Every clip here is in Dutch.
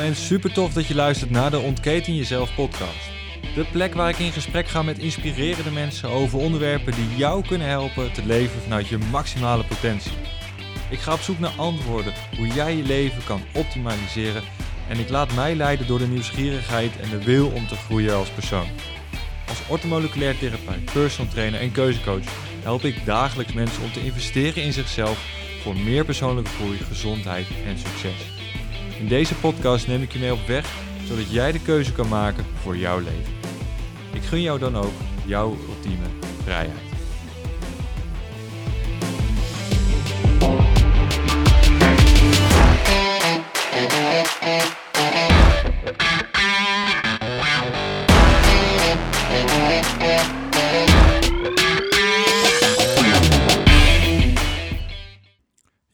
en super tof dat je luistert naar de Ontketen Jezelf podcast. De plek waar ik in gesprek ga met inspirerende mensen over onderwerpen die jou kunnen helpen te leven vanuit je maximale potentie. Ik ga op zoek naar antwoorden hoe jij je leven kan optimaliseren en ik laat mij leiden door de nieuwsgierigheid en de wil om te groeien als persoon. Als orthomoleculair therapeut, personal trainer en keuzecoach help ik dagelijks mensen om te investeren in zichzelf voor meer persoonlijke groei, gezondheid en succes. In deze podcast neem ik je mee op weg, zodat jij de keuze kan maken voor jouw leven. Ik gun jou dan ook jouw ultieme vrijheid.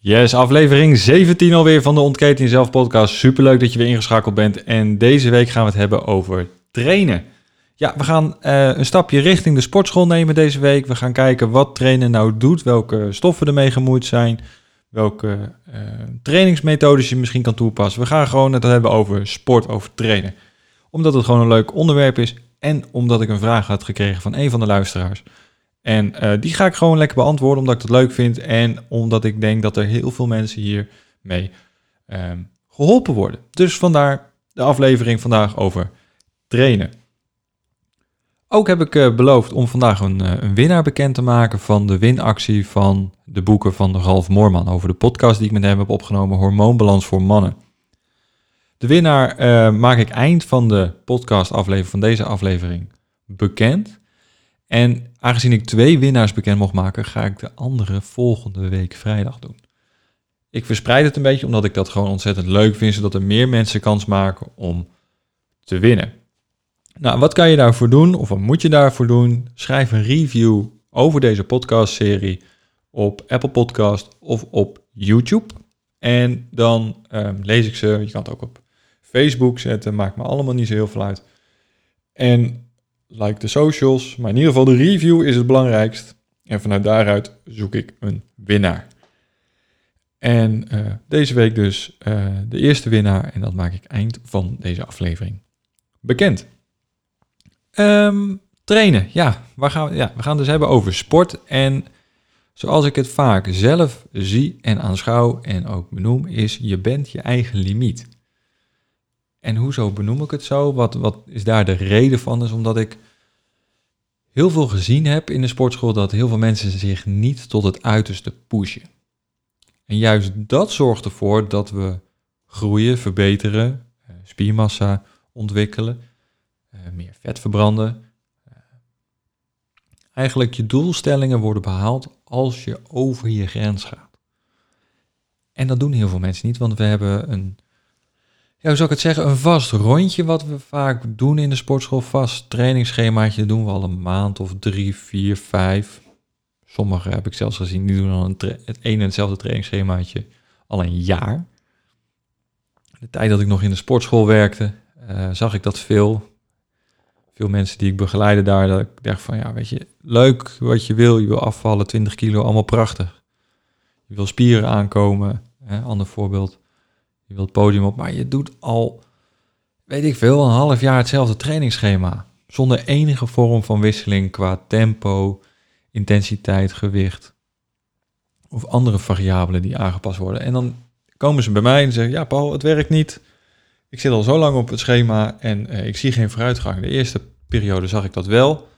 Yes, aflevering 17 alweer van de Ontketen Jezelf podcast. Superleuk dat je weer ingeschakeld bent. En deze week gaan we het hebben over trainen. Ja, we gaan eh, een stapje richting de sportschool nemen deze week. We gaan kijken wat trainen nou doet, welke stoffen ermee gemoeid zijn, welke uh, trainingsmethodes je misschien kan toepassen. We gaan gewoon het hebben over sport, over trainen. Omdat het gewoon een leuk onderwerp is en omdat ik een vraag had gekregen van een van de luisteraars. En uh, die ga ik gewoon lekker beantwoorden omdat ik het leuk vind en omdat ik denk dat er heel veel mensen hiermee um, geholpen worden. Dus vandaar de aflevering vandaag over trainen. Ook heb ik uh, beloofd om vandaag een, uh, een, winnaar bekend te maken van de winactie van de boeken van Ralf Moorman over de podcast die ik met hem heb opgenomen, Hormoonbalans voor Mannen. De winnaar maak ik eind van de podcast aflevering van deze aflevering bekend. En aangezien ik twee winnaars bekend mocht maken, ga ik de andere volgende week vrijdag doen. Ik verspreid het een beetje omdat ik dat gewoon ontzettend leuk vind, zodat er meer mensen kans maken om te winnen. Nou, wat kan je daarvoor doen of wat moet je daarvoor doen? Schrijf een review over deze podcastserie op Apple Podcast of op YouTube. En dan um, lees ik ze. Je kan het ook op Facebook zetten, maakt me allemaal niet zo heel veel uit. En like de socials, maar in ieder geval de review is het belangrijkst. En vanuit daaruit zoek ik een winnaar. En uh, deze week dus uh, de eerste winnaar en dat maak ik eind van deze aflevering bekend. Um, trainen, ja, waar gaan we, ja, we gaan dus hebben over sport. En zoals ik het vaak zelf zie en aanschouw en ook benoem, is je bent je eigen limiet. En hoezo benoem ik het zo? Wat, wat is daar de reden van? Is omdat ik heel veel gezien heb in de sportschool dat heel veel mensen zich niet tot het uiterste pushen. En juist dat zorgt ervoor dat we groeien, verbeteren, eh, spiermassa ontwikkelen, eh, meer vet verbranden. Eh, eigenlijk je doelstellingen worden behaald als je over je grens gaat. En dat doen heel veel mensen niet, want we hebben een ja, hoe zou ik het zeggen, een vast rondje wat we vaak doen in de sportschool. Vast trainingsschemaatje doen we al een maand of drie, vier, vijf. Sommige heb ik zelfs gezien, die doen al een het ene en hetzelfde trainingsschemaatje al een jaar. De tijd dat ik nog in de sportschool werkte, uh, zag ik dat veel. Veel mensen die ik begeleide daar, dat ik dacht van, ja, weet je, leuk wat je wil. Je wil afvallen, 20 kilo, allemaal prachtig. Je wil spieren aankomen, hè, ander voorbeeld je wilt het podium op, maar je doet al, weet ik veel, een half jaar hetzelfde trainingsschema. Zonder enige vorm van wisseling qua tempo, intensiteit, gewicht of andere variabelen die aangepast worden. En dan komen ze bij mij en zeggen, ja Paul, het werkt niet. Ik zit al zo lang op het schema en eh, ik zie geen vooruitgang. De eerste periode zag ik dat wel,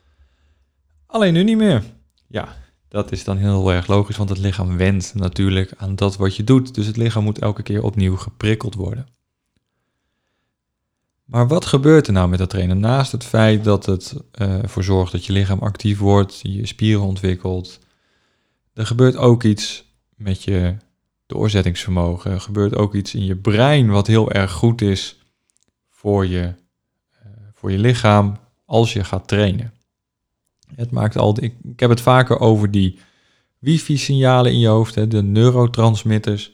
alleen nu niet meer. Ja, dat is dan heel erg logisch, want het lichaam wendt natuurlijk aan dat wat je doet. Dus het lichaam moet elke keer opnieuw geprikkeld worden. Maar wat gebeurt er nou met dat trainen? Naast het feit dat het uh, ervoor zorgt dat je lichaam actief wordt, je spieren ontwikkelt, er gebeurt ook iets met je doorzettingsvermogen. Er gebeurt ook iets in je brein wat heel erg goed is voor je, uh, voor je lichaam als je gaat trainen. Het maakt al, ik, heb het vaker over die wifi-signalen in je hoofd, hè, de neurotransmitters.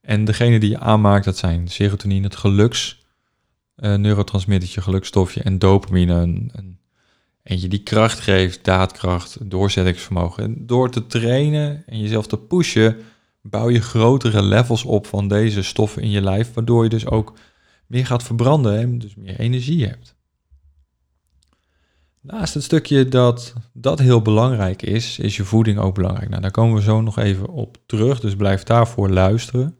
En degene die je aanmaakt, dat zijn serotonine, het geluks uh, neurotransmittertje, gelukstofje en dopamine. Een, een, eentje die kracht geeft, daadkracht, doorzettingsvermogen. En door te trainen en jezelf te pushen, bouw je grotere levels op van deze stoffen in je lijf, waardoor je dus ook meer gaat verbranden en dus meer energie hebt. Naast het stukje dat dat heel belangrijk is, is je voeding ook belangrijk. Nou, daar komen we zo nog even op terug, dus blijf daarvoor luisteren.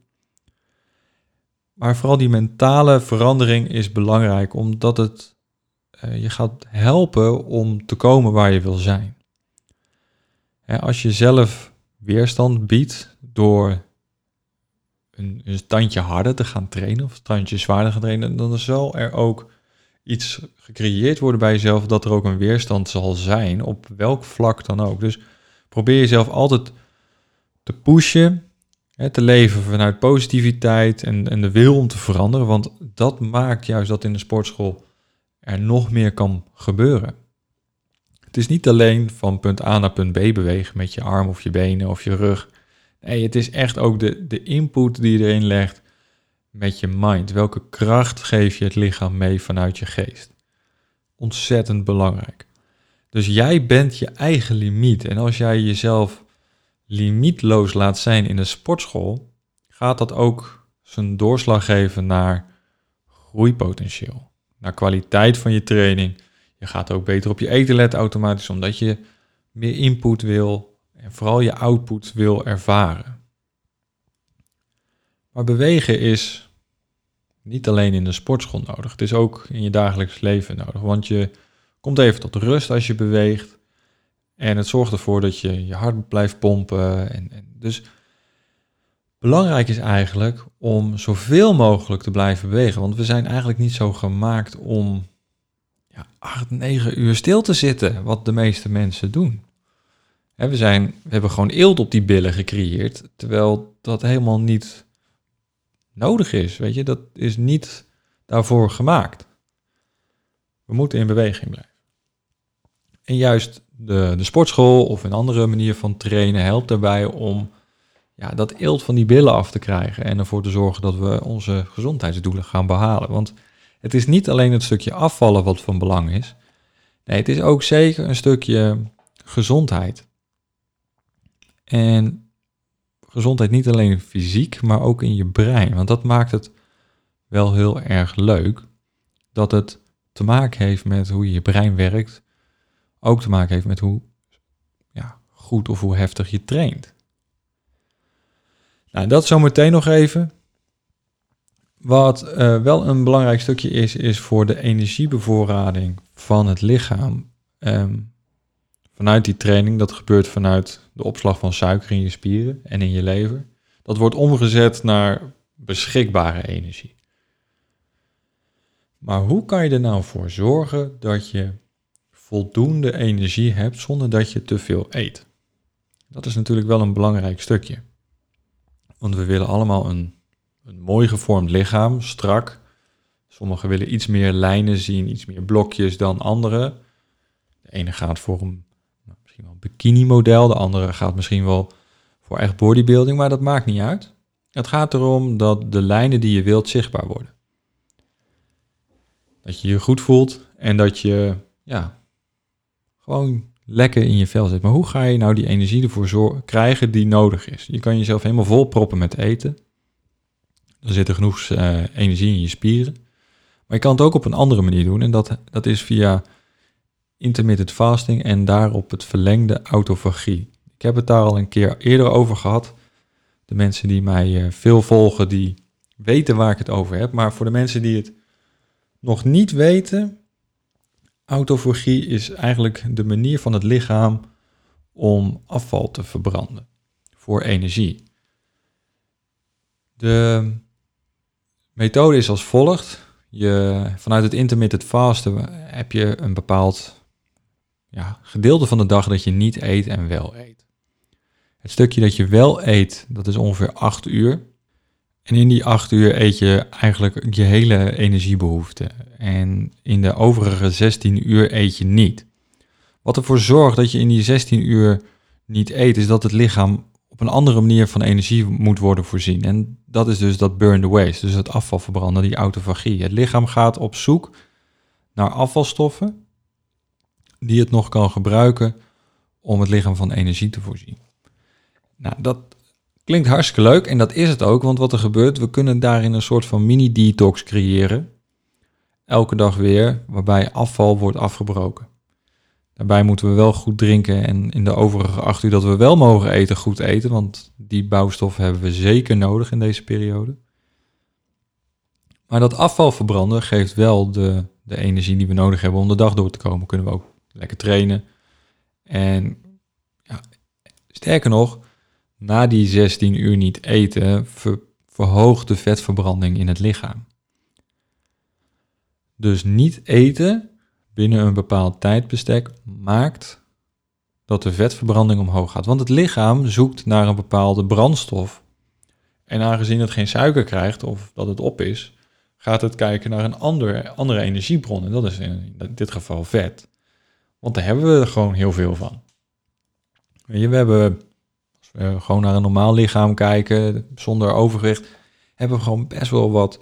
Maar vooral die mentale verandering is belangrijk, omdat het uh, je gaat helpen om te komen waar je wil zijn. als je zelf weerstand biedt door een, een tandje harder te gaan trainen of een tandje zwaarder gaan trainen, dan zal er ook iets gecreëerd worden bij jezelf dat er ook een weerstand zal zijn, op welk vlak dan ook. Dus probeer jezelf altijd te pushen, hè, te leven vanuit positiviteit en, en de wil om te veranderen, want dat maakt juist dat in de sportschool er nog meer kan gebeuren. Het is niet alleen van punt A naar punt B bewegen met je arm of je benen of je rug. Nee, het is echt ook de, de input die je erin legt met je mind. Welke kracht geef je het lichaam mee vanuit je geest? Ontzettend belangrijk. Dus jij bent je eigen limiet. En als jij jezelf limietloos laat zijn in de sportschool, gaat dat ook zijn doorslag geven naar groeipotentieel, naar kwaliteit van je training. Je gaat ook beter op je eten letten automatisch, omdat je meer input wil en vooral je output wil ervaren. Maar bewegen is niet alleen in de sportschool nodig. Het is ook in je dagelijks leven nodig. Want je komt even tot rust als je beweegt. En het zorgt ervoor dat je je hart blijft pompen. En, en dus belangrijk is eigenlijk om zoveel mogelijk te blijven bewegen. Want we zijn eigenlijk niet zo gemaakt om ja, 8, 9 uur stil te zitten. Wat de meeste mensen doen. we, zijn, we hebben gewoon eelt op die billen gecreëerd. Terwijl dat helemaal niet nodig is. Weet je, dat is niet daarvoor gemaakt. We moeten in beweging blijven. En juist de, de sportschool of een andere manier van trainen helpt daarbij om ja, dat eelt van die billen af te krijgen en ervoor te zorgen dat we onze gezondheidsdoelen gaan behalen. Want het is niet alleen het stukje afvallen wat van belang is. Nee, het is ook zeker een stukje gezondheid. En gezondheid niet alleen fysiek, maar ook in je brein. Want dat maakt het wel heel erg leuk. Dat het te maken heeft met hoe je brein werkt. Ook te maken heeft met hoe ja, goed of hoe heftig je traint. Nou, dat zometeen nog even. Wat uh, wel een belangrijk stukje is, is voor de energiebevoorrading van het lichaam. Um, vanuit die training, dat gebeurt vanuit de opslag van suiker in je spieren en in je lever. Dat wordt omgezet naar beschikbare energie. Maar hoe kan je er nou voor zorgen dat je voldoende energie hebt zonder dat je te veel eet? Dat is natuurlijk wel een belangrijk stukje. Want we willen allemaal een, een mooi gevormd lichaam, strak. Sommigen willen iets meer lijnen zien, iets meer blokjes dan anderen. De ene gaat voor een misschien wel een bikini-model. De andere gaat misschien wel voor echt bodybuilding, maar dat maakt niet uit. Het gaat erom dat de lijnen die je wilt zichtbaar worden. Dat je je goed voelt en dat je ja, gewoon lekker in je vel zit. Maar hoe ga je nou die energie ervoor krijgen die nodig is? Je kan jezelf helemaal vol proppen met eten. Er zit er genoeg uh, energie in je spieren. Maar je kan het ook op een andere manier doen. En dat, dat is via intermittent fasting en daarop het verlengde autofagie. Ik heb het daar al een keer eerder over gehad. De mensen die mij eh, veel volgen, die weten waar ik het over heb. Maar voor de mensen die het nog niet weten, autofagie is eigenlijk de manier van het lichaam om afval te verbranden voor energie. De methode is als volgt. Je, vanuit het intermittent fasten heb je een bepaald ja, gedeelte van de dag dat je niet eet en wel eet. Het stukje dat je wel eet, dat is ongeveer 8 uur. En in die 8 uur eet je eigenlijk je hele energiebehoefte. En in de overige 16 uur eet je niet. Wat ervoor zorgt dat je in die 16 uur niet eet, is dat het lichaam op een andere manier van energie moet worden voorzien. En dat is dus dat burn the waste, dus het afval verbranden, die autofagie. Het lichaam gaat op zoek naar afvalstoffen die het nog kan gebruiken om het lichaam van energie te voorzien. Nou, dat klinkt hartstikke leuk en dat is het ook, want wat er gebeurt, we kunnen daarin een soort van mini-detox creëren. Elke dag weer, waarbij afval wordt afgebroken. Daarbij moeten we wel goed drinken en in de overige acht uur dat we wel mogen eten, goed eten, want die bouwstoffen hebben we zeker nodig in deze periode. Maar dat afval verbranden geeft wel de, de energie die we nodig hebben om de dag door te komen. Kunnen we ook lekker trainen. En ja, sterker nog, na die 16 uur niet eten, verhoogt de vetverbranding in het lichaam. Dus niet eten binnen een bepaald tijdbestek maakt dat de vetverbranding omhoog gaat. Want het lichaam zoekt naar een bepaalde brandstof. En aangezien het geen suiker krijgt of dat het op is, gaat het kijken naar een andere, andere energiebron. En dat is in dit geval vet. Want daar hebben we er gewoon heel veel van. We hebben, als we gewoon naar een normaal lichaam kijken, zonder overgewicht, hebben we gewoon best wel wat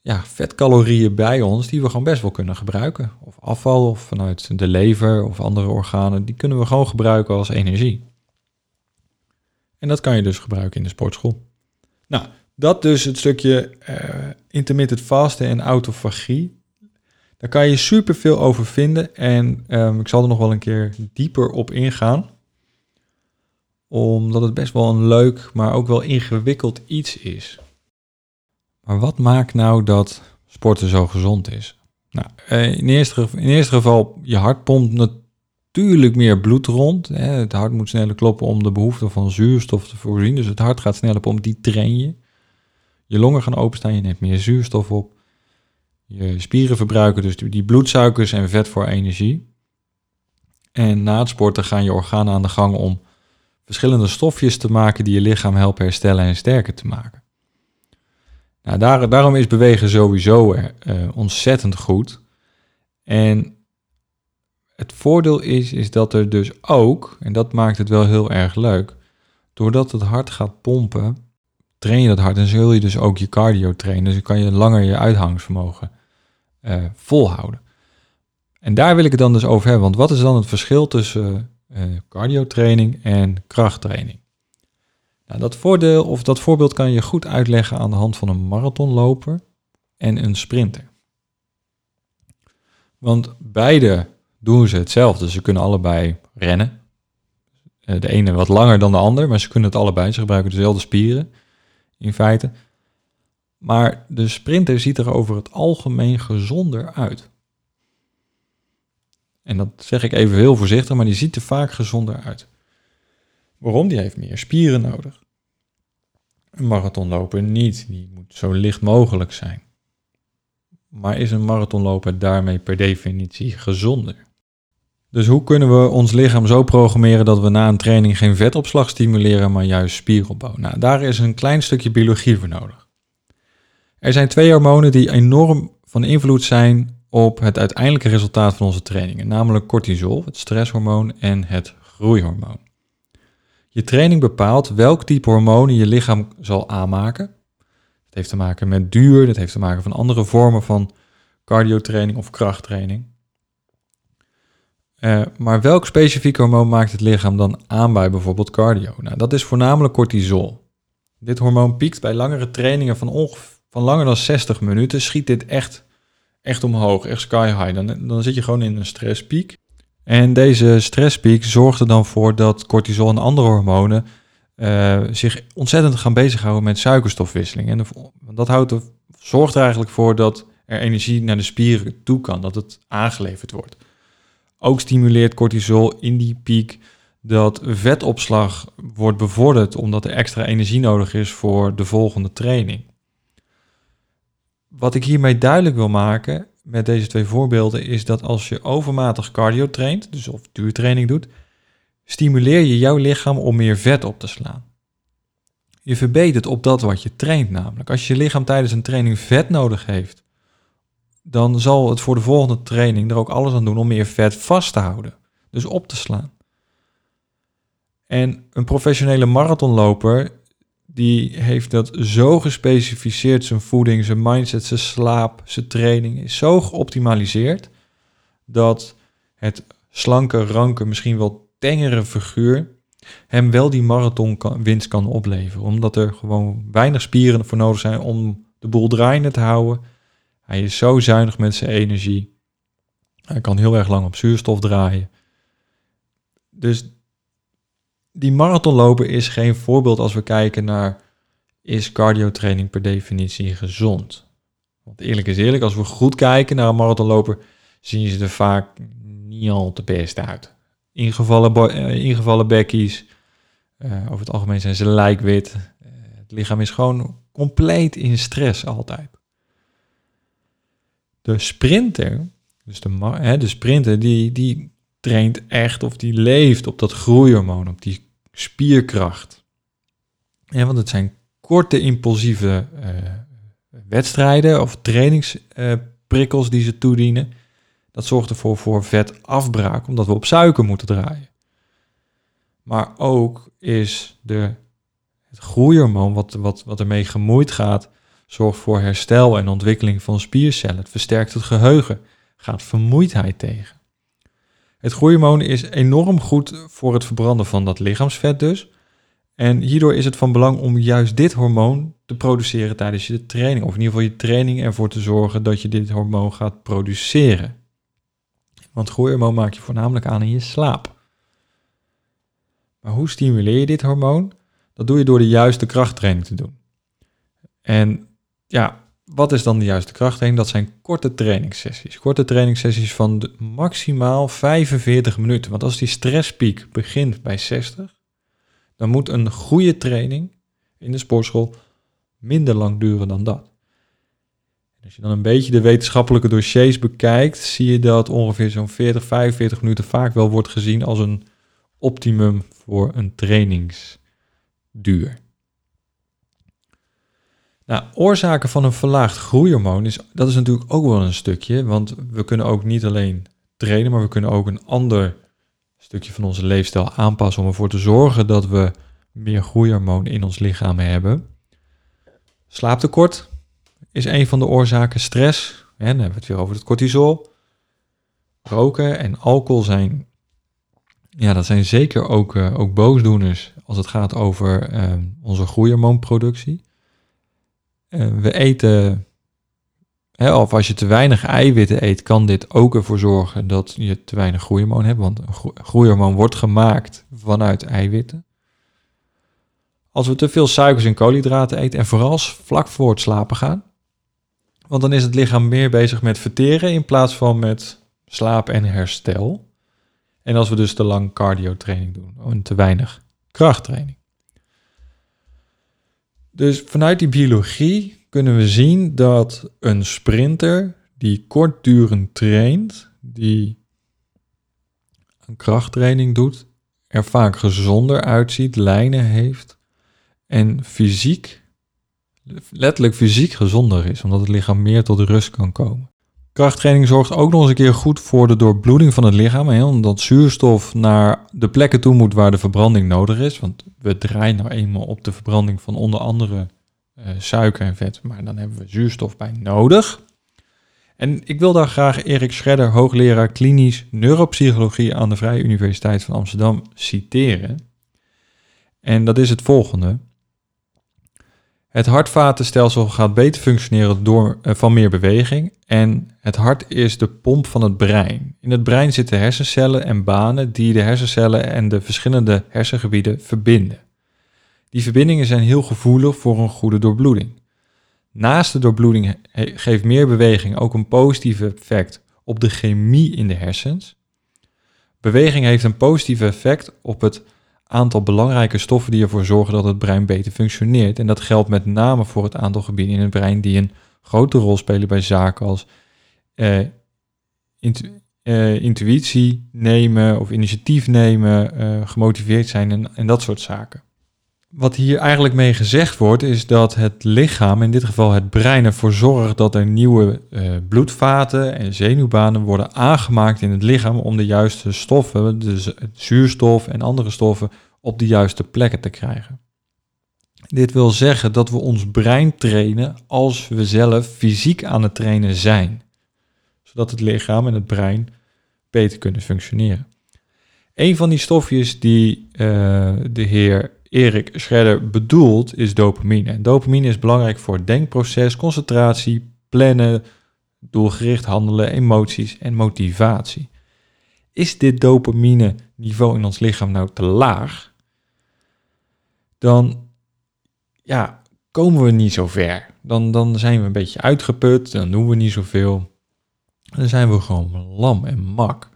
ja, vetcalorieën bij ons die we gewoon best wel kunnen gebruiken. Of afval, of vanuit de lever of andere organen, die kunnen we gewoon gebruiken als energie. En dat kan je dus gebruiken in de sportschool. Nou, dat dus het stukje uh, intermittent fasten en autofagie. Daar kan je super veel over vinden en um, ik zal er nog wel een keer dieper op ingaan. Omdat het best wel een leuk, maar ook wel ingewikkeld iets is. Maar wat maakt nou dat sporten zo gezond is? Nou, eh, in eerste, in eerste geval, je hart pompt natuurlijk meer bloed rond. Het hart moet sneller kloppen om de behoefte van zuurstof te voorzien. Dus het hart gaat sneller pompen, die train je. Je longen gaan openstaan, je neemt meer zuurstof op. Je spieren verbruiken dus die bloedsuikers en vet voor energie. En na het sporten gaan je organen aan de gang om verschillende stofjes te maken die je lichaam helpen herstellen en sterker te maken. Nou, daar, daarom is bewegen sowieso uh, ontzettend goed. En het voordeel is, is dat er dus ook, en dat maakt het wel heel erg leuk, doordat het hart gaat pompen, train je dat hart en zul je dus ook je cardio trainen. Dus dan kan je langer je uithangsvermogen uh, volhouden. En daar wil ik het dan dus over hebben, want wat is dan het verschil tussen cardio training en krachttraining? Nou, dat voordeel of dat voorbeeld kan je goed uitleggen aan de hand van een marathonloper en een sprinter. Want beide doen ze hetzelfde. Ze kunnen allebei rennen. Eh, de ene wat langer dan de ander, maar ze kunnen het allebei. Ze gebruiken dezelfde spieren in feite. Maar de sprinter ziet er over het algemeen gezonder uit. En dat zeg ik even heel voorzichtig, maar die ziet er vaak gezonder uit. Waarom? Die heeft meer spieren nodig. Een marathonloper niet. Die moet zo licht mogelijk zijn. Maar is een marathonloper daarmee per definitie gezonder? Dus hoe kunnen we ons lichaam zo programmeren dat we na een training geen vetopslag stimuleren, maar juist spieropbouw? Nou, daar is een klein stukje biologie voor nodig. Er zijn twee hormonen die enorm van invloed zijn op het uiteindelijke resultaat van onze trainingen, namelijk cortisol, het stresshormoon, en het groeihormoon. Je training bepaalt welk type hormonen je lichaam zal aanmaken. Dat heeft te maken met duur, dat heeft te maken van andere vormen van cardiotraining of krachttraining. Uh, maar welk specifiek hormoon maakt het lichaam dan aan bij bijvoorbeeld cardio? Nou, dat is voornamelijk cortisol. Dit hormoon piekt bij langere trainingen van, van langer dan 60 minuten, schiet dit echt, echt omhoog, echt sky high. Dan, dan zit je gewoon in een stresspiek. En deze stresspiek zorgt er dan voor dat cortisol en andere hormonen uh, zich ontzettend gaan bezighouden met suikerstofwisseling. En dat houdt er, zorgt er eigenlijk voor dat er energie naar de spieren toe kan, dat het aangeleverd wordt. Ook stimuleert cortisol in die piek dat vetopslag wordt bevorderd omdat er extra energie nodig is voor de volgende training. Wat ik hiermee duidelijk wil maken met deze twee voorbeelden is dat als je overmatig cardio traint, dus of duurtraining doet, stimuleer je jouw lichaam om meer vet op te slaan. Je verbetert op dat wat je traint namelijk. Als je lichaam tijdens een training vet nodig heeft, dan zal het voor de volgende training er ook alles aan doen om meer vet vast te houden. Dus op te slaan. En een professionele marathonloper, die heeft dat zo gespecificeerd, zijn voeding, zijn mindset, zijn slaap, zijn training, is zo geoptimaliseerd, dat het slanke, ranke, misschien wel tengere figuur hem wel die marathonwinst kan opleveren. Omdat er gewoon weinig spieren voor nodig zijn om de boel draaiende te houden. Hij is zo zuinig met zijn energie. Hij kan heel erg lang op zuurstof draaien. Dus die marathonlopen is geen voorbeeld als we kijken naar is cardiotraining per definitie gezond. Want eerlijk is eerlijk, als we goed kijken naar een marathonloper, zien ze er vaak niet al te best uit. Ingevallen, uh, ingevallen bekkies, uh, over het algemeen zijn ze lijkwit. Uh, het lichaam is gewoon compleet in stress altijd. De sprinter, dus de, hè, de sprinter, die, die traint echt of die leeft op dat groeihormoon, op die spierkracht. Want het zijn korte impulsieve uh, wedstrijden of trainingsprikkels uh, die ze toedienen. Dat zorgt ervoor voor vetafbraak, omdat we op suiker moeten draaien. Maar ook is de, het groeihormoon, wat, wat, wat ermee gemoeid gaat, zorgt voor herstel en ontwikkeling van spiercellen. Het versterkt het geheugen, gaat vermoeidheid tegen. Het groeihormoon is enorm goed voor het verbranden van dat lichaamsvet dus. En hierdoor is het van belang om juist dit hormoon te produceren tijdens je training. Of in ieder geval je training ervoor te zorgen dat je dit hormoon gaat produceren. Want groeihormoon maak je voornamelijk aan in je slaap. Maar hoe stimuleer je dit hormoon? Dat doe je door de juiste krachttraining te doen. En ja, wat is dan de juiste krachttraining? Dat zijn korte trainingssessies. Korte trainingssessies van maximaal 45 minuten. Want als die stresspiek begint bij 60, dan moet een goede training in de sportschool minder lang duren dan dat. Als je dan een beetje de wetenschappelijke dossiers bekijkt, zie je dat ongeveer zo'n 40, 45 minuten vaak wel wordt gezien als een optimum voor een trainingsduur. Nou, oorzaken van een verlaagd groeihormoon, is, dat is natuurlijk ook wel een stukje, want we kunnen ook niet alleen trainen, maar we kunnen ook een ander stukje van onze leefstijl aanpassen om ervoor te zorgen dat we meer groeihormoon in ons lichaam hebben. Slaaptekort is een van de oorzaken. Stress, en dan hebben we het weer over het cortisol. Roken en alcohol zijn, ja, dat zijn zeker ook, uh, ook boosdoeners als het gaat over uh, onze groeihormoonproductie. Uh, we eten Hè, of als je te weinig eiwitten eet, kan dit ook ervoor zorgen dat je te weinig groeihormoon hebt. Want een groeihormoon wordt gemaakt vanuit eiwitten. Als we te veel suikers en koolhydraten eten en vooral vlak voor het slapen gaan. Want dan is het lichaam meer bezig met verteren in plaats van met slaap en herstel. En als we dus te lang cardio-training doen en te weinig krachttraining. Dus vanuit die biologie kunnen we zien dat een sprinter die kortdurend traint, die een krachttraining doet, er vaak gezonder uitziet, lijnen heeft en fysiek, letterlijk fysiek gezonder is, omdat het lichaam meer tot rust kan komen. Krachttraining zorgt ook nog eens een keer goed voor de doorbloeding van het lichaam, hè, omdat zuurstof naar de plekken toe moet waar de verbranding nodig is. Want we draaien nou eenmaal op de verbranding van onder andere uh, suiker en vet, maar dan hebben we zuurstof bij nodig. En ik wil daar graag Erik Schredder, hoogleraar klinisch neuropsychologie aan de Vrije Universiteit van Amsterdam, citeren. En dat is het volgende. Het hartvatenstelsel gaat beter functioneren door, uh, van meer beweging. En het hart is de pomp van het brein. In het brein zitten hersencellen en banen die de hersencellen en de verschillende hersengebieden verbinden. Die verbindingen zijn heel gevoelig voor een goede doorbloeding. Naast de doorbloeding geeft meer beweging ook een positief effect op de chemie in de hersens. Beweging heeft een positief effect op het aantal belangrijke stoffen die ervoor zorgen dat het brein beter functioneert. En dat geldt met name voor het aantal gebieden in het brein die een grote rol spelen bij zaken als eh, eh, intuïtie nemen of initiatief nemen, uh, gemotiveerd zijn en, en dat soort zaken. Wat hier eigenlijk mee gezegd wordt, is dat het lichaam, in dit geval het brein, ervoor zorgt dat er nieuwe uh, bloedvaten en zenuwbanen worden aangemaakt in het lichaam om de juiste stoffen, dus zuurstof en andere stoffen, op de juiste plekken te krijgen. Dit wil zeggen dat we ons brein trainen als we zelf fysiek aan het trainen zijn, zodat het lichaam en het brein beter kunnen functioneren. Een van die stofjes die uh, de heer Erik Scherder bedoelt is dopamine. En dopamine is belangrijk voor denkproces, concentratie, plannen, doelgericht handelen, emoties en motivatie. Is dit dopamine niveau in ons lichaam nou te laag? Dan ja, komen we niet zo ver. Dan, dan zijn we een beetje uitgeput, dan doen we niet zoveel. Dan zijn we gewoon lam en mak.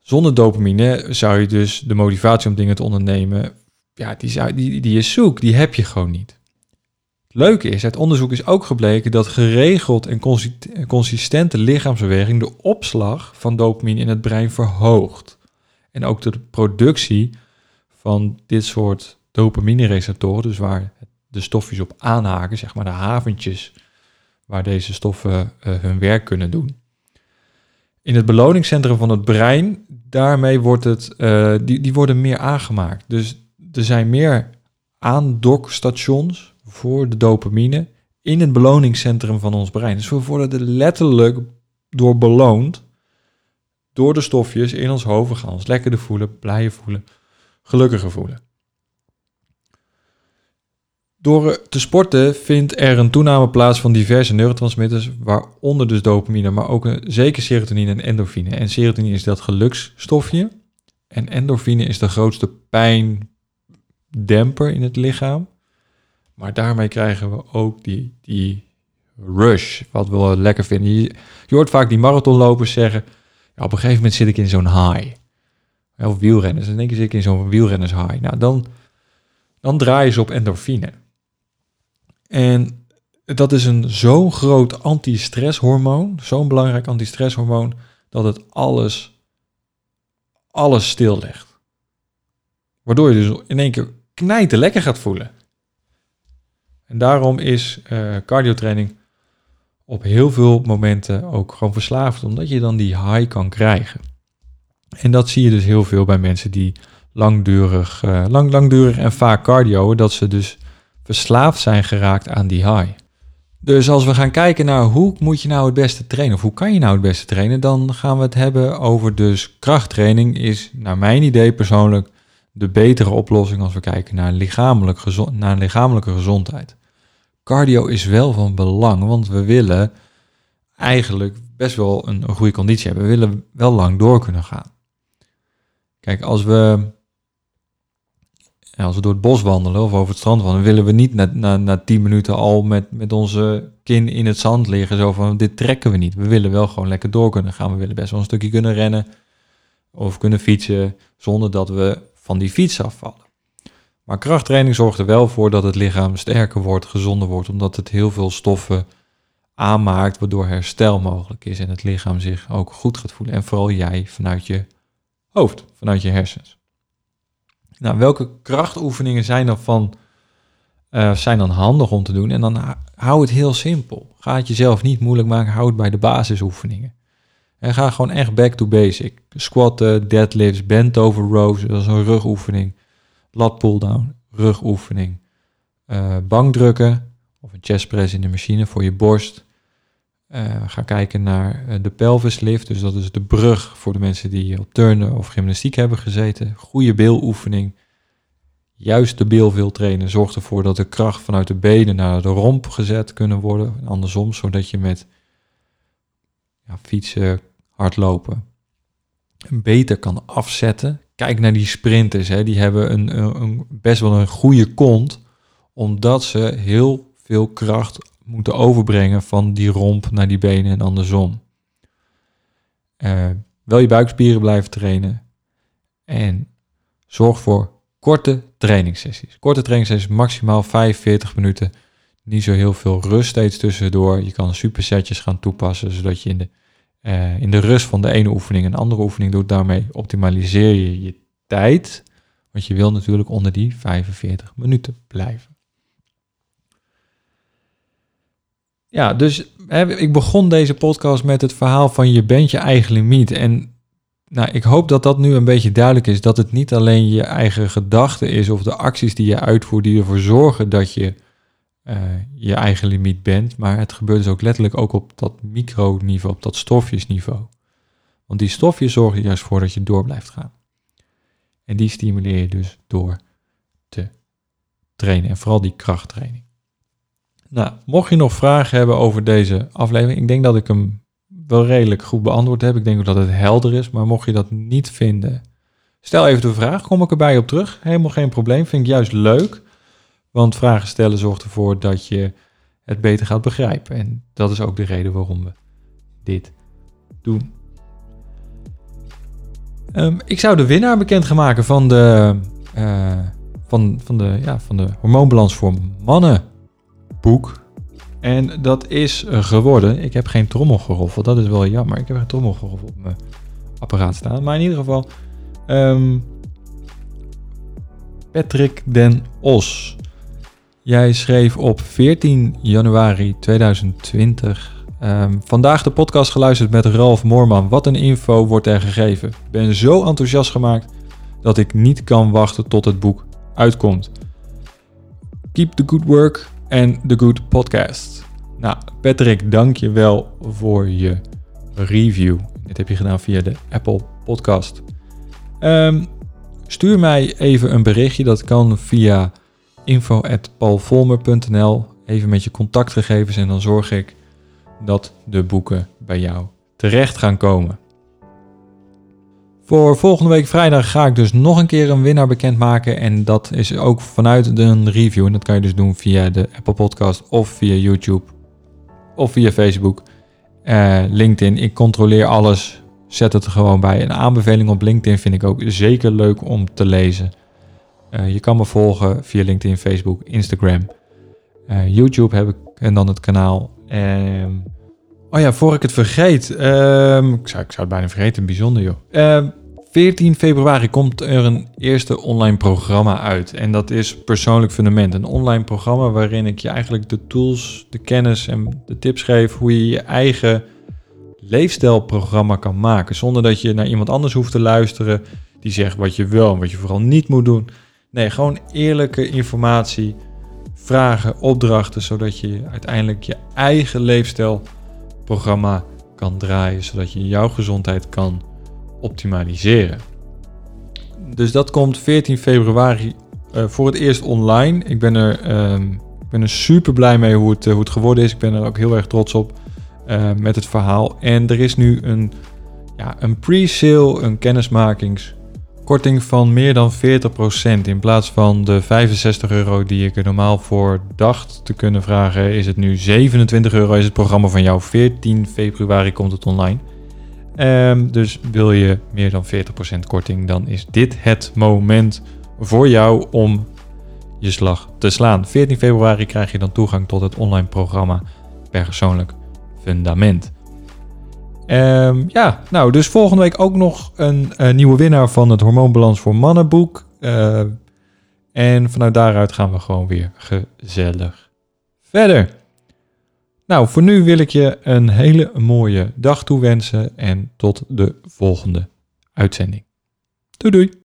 Zonder dopamine zou je dus de motivatie om dingen te ondernemen, ja, die, die, die is zoek, die heb je gewoon niet. Het leuke is, uit onderzoek is ook gebleken dat geregeld en consistente lichaamsbeweging de opslag van dopamine in het brein verhoogt. En ook de productie van dit soort dopamine-receptoren, dus waar de stofjes op aanhaken, zeg maar de haventjes waar deze stoffen uh, hun werk kunnen doen. In het beloningscentrum van het brein, daarmee wordt het, uh, die, die worden meer aangemaakt. Dus er zijn meer aandokstations voor de dopamine in het beloningscentrum van ons brein. Dus we worden er letterlijk door beloond door de stofjes in ons hoofd. We gaan ons lekkerder voelen, blijer voelen, gelukkiger voelen. Door te sporten vindt er een toename plaats van diverse neurotransmitters, waaronder dus dopamine, maar ook zeker serotonine en endorfine. En serotonine is dat geluksstofje en endorfine is de grootste pijndemper in het lichaam. Maar daarmee krijgen we ook die, die rush, wat we lekker vinden. Je, hoort vaak die marathonlopers zeggen, ja, op een gegeven moment zit ik in zo'n high. Of wielrenners, dan denk je zit ik in zo'n wielrenners high. Nou, dan, dan draaien ze op endorfine. En dat is een zo'n groot antistresshormoon, zo'n belangrijk antistresshormoon, dat het alles, alles stillegt. Waardoor je dus in één keer knijten lekker gaat voelen. En daarom is uh, cardiotraining op heel veel momenten ook gewoon verslaafd, omdat je dan die high kan krijgen. En dat zie je dus heel veel bij mensen die langdurig, uh, lang, langdurig en vaak cardio, dat ze dus verslaafd zijn geraakt aan die high. Dus als we gaan kijken naar hoe moet je nou het beste trainen, of hoe kan je nou het beste trainen, dan gaan we het hebben over dus krachttraining is naar mijn idee persoonlijk de betere oplossing als we kijken naar, lichamelijk naar lichamelijke gezondheid. Cardio is wel van belang, want we willen eigenlijk best wel een, goede conditie hebben. We willen wel lang door kunnen gaan. Kijk, als we als we door het bos wandelen of over het strand wandelen, willen we niet na, na, na tien minuten al met, met onze kin in het zand liggen. Zo van, dit trekken we niet. We willen wel gewoon lekker door kunnen gaan. We willen best wel een stukje kunnen rennen of kunnen fietsen zonder dat we van die fiets afvallen. Maar krachttraining zorgt er wel voor dat het lichaam sterker wordt, gezonder wordt, omdat het heel veel stoffen aanmaakt, waardoor herstel mogelijk is en het lichaam zich ook goed gaat voelen. En vooral jij vanuit je hoofd, vanuit je hersens. Nou, welke krachtoefeningen zijn, er van, uh, zijn dan handig om te doen? En dan hou het heel simpel. Ga het jezelf niet moeilijk maken, hou het bij de basisoefeningen. En ga gewoon echt back to basic. Squatten, deadlifts, bent over rows, dat is een rugoefening. Lat pull-down, rugoefening. Uh, bankdrukken of een chest press in de machine voor je borst. Uh, ga kijken naar uh, de pelvislift, dus dat is de brug voor de mensen die op turnen of gymnastiek hebben gezeten. Goede beeloefening. Juist de beel veel trainen zorgt ervoor dat de kracht vanuit de benen naar de romp gezet kunnen worden. Andersom, zodat je met ja, fietsen, hardlopen beter kan afzetten. Kijk naar die sprinters, hè. die hebben een, een, best wel een goede kont, omdat ze heel veel kracht moeten overbrengen van die romp naar die benen en andersom. Uh, wel je buikspieren blijven trainen. En zorg voor korte trainingssessies. Korte trainingssessies, maximaal 45 minuten. Niet zo heel veel rust steeds tussendoor. Je kan supersetjes gaan toepassen, zodat je in de, uh, in de rust van de ene oefening een andere oefening doet. Daarmee optimaliseer je je tijd. Want je wil natuurlijk onder die 45 minuten blijven. Ja, dus hè, ik begon deze podcast met het verhaal van je bent je eigen limiet. En nou, ik hoop dat dat nu een beetje duidelijk is. Dat het niet alleen je eigen gedachten is of de acties die je uitvoert die ervoor zorgen dat je uh, je eigen limiet bent. Maar het gebeurt dus ook letterlijk ook op dat microniveau, op dat stofjesniveau. Want die stofjes zorgen juist voor dat je door blijft gaan. En die stimuleer je dus door te trainen. En vooral die krachttraining. Nou, mocht je nog vragen hebben over deze aflevering, ik denk dat ik hem wel redelijk goed beantwoord heb. Ik denk ook dat het helder is, maar mocht je dat niet vinden, stel even de vraag, kom ik erbij op terug. Helemaal geen probleem, vind ik juist leuk. Want vragen stellen zorgt ervoor dat je het beter gaat begrijpen. En dat is ook de reden waarom we dit doen. Um, ik zou de winnaar bekend gaan maken van de, uh, van, van, de, ja, van de hormoonbalans voor mannen boek. En dat is geworden. Ik heb geen trommelgeroffel. Dat is wel jammer. Ik heb geen trommelgeroffel op mijn apparaat staan. Maar in ieder geval. Um, Patrick Den Os. Jij schreef op 14 januari 2020. Um, ehm, vandaag de podcast geluisterd met Ralf Moorman. Wat een info wordt er gegeven. Ben zo enthousiast gemaakt dat ik niet kan wachten tot het boek uitkomt. Keep the good work and the good podcast. Nou, Patrick, dank je wel voor je review. Dit heb je gedaan via de Apple Podcast. Um, stuur mij even een berichtje. Dat kan via info.paulvolmer.nl. Even met je contactgegevens en dan zorg ik dat de boeken bij jou terecht gaan komen. Voor volgende week vrijdag ga ik dus nog een keer een winnaar bekendmaken. En dat is ook vanuit een review. En dat kan je dus doen via de Apple Podcast of via YouTube of via Facebook. Uh, LinkedIn. Ik controleer alles. Zet het er gewoon bij. Een aanbeveling op LinkedIn vind ik ook zeker leuk om te lezen. Uh, je kan me volgen via LinkedIn, Facebook, Instagram. Uh, YouTube heb ik en dan het kanaal. Um, oh ja, voor ik het vergeet. Um, ik, zou, ik zou het bijna vergeten, bijzonder joh. Uh, ehm, 14 februari komt er een eerste online programma uit. En dat is Persoonlijk Fundament. Een online programma waarin ik je eigenlijk de tools, de kennis en de tips geef hoe je je eigen leefstijlprogramma kan maken. Zonder dat je naar iemand anders hoeft te luisteren die zegt wat je wil en wat je vooral niet moet doen. Nee, gewoon eerlijke informatie, vragen, opdrachten, zodat je uiteindelijk je eigen leefstijlprogramma kan draaien, zodat je jouw gezondheid kan optimaliseren. Dus dat komt 14 februari uh, voor het eerst online. Ik ben er, uh, ik ben er super blij mee hoe het, uh, hoe het geworden is. Ik ben er ook heel erg trots op eh, met het verhaal. En er is nu een, ja, een pre-sale, een kennismakingskorting van meer dan 40%. In plaats van de 65 euro die ik er normaal voor dacht te kunnen vragen, is het nu 27 euro. Is het programma van jou 14 februari komt het online. Um, dus wil je meer dan 40% korting, dan is dit het moment voor jou om je slag te slaan. 14 februari krijg je dan toegang tot het online programma Persoonlijk Fundament. Um, ja, nou, dus volgende week ook nog een, een nieuwe winnaar van het Hormoonbalans voor Mannenboek. Uh, en vanuit daaruit gaan we gewoon weer gezellig verder. Nou, voor nu wil ik je een hele mooie dag toewensen en tot de volgende uitzending. Doei doei!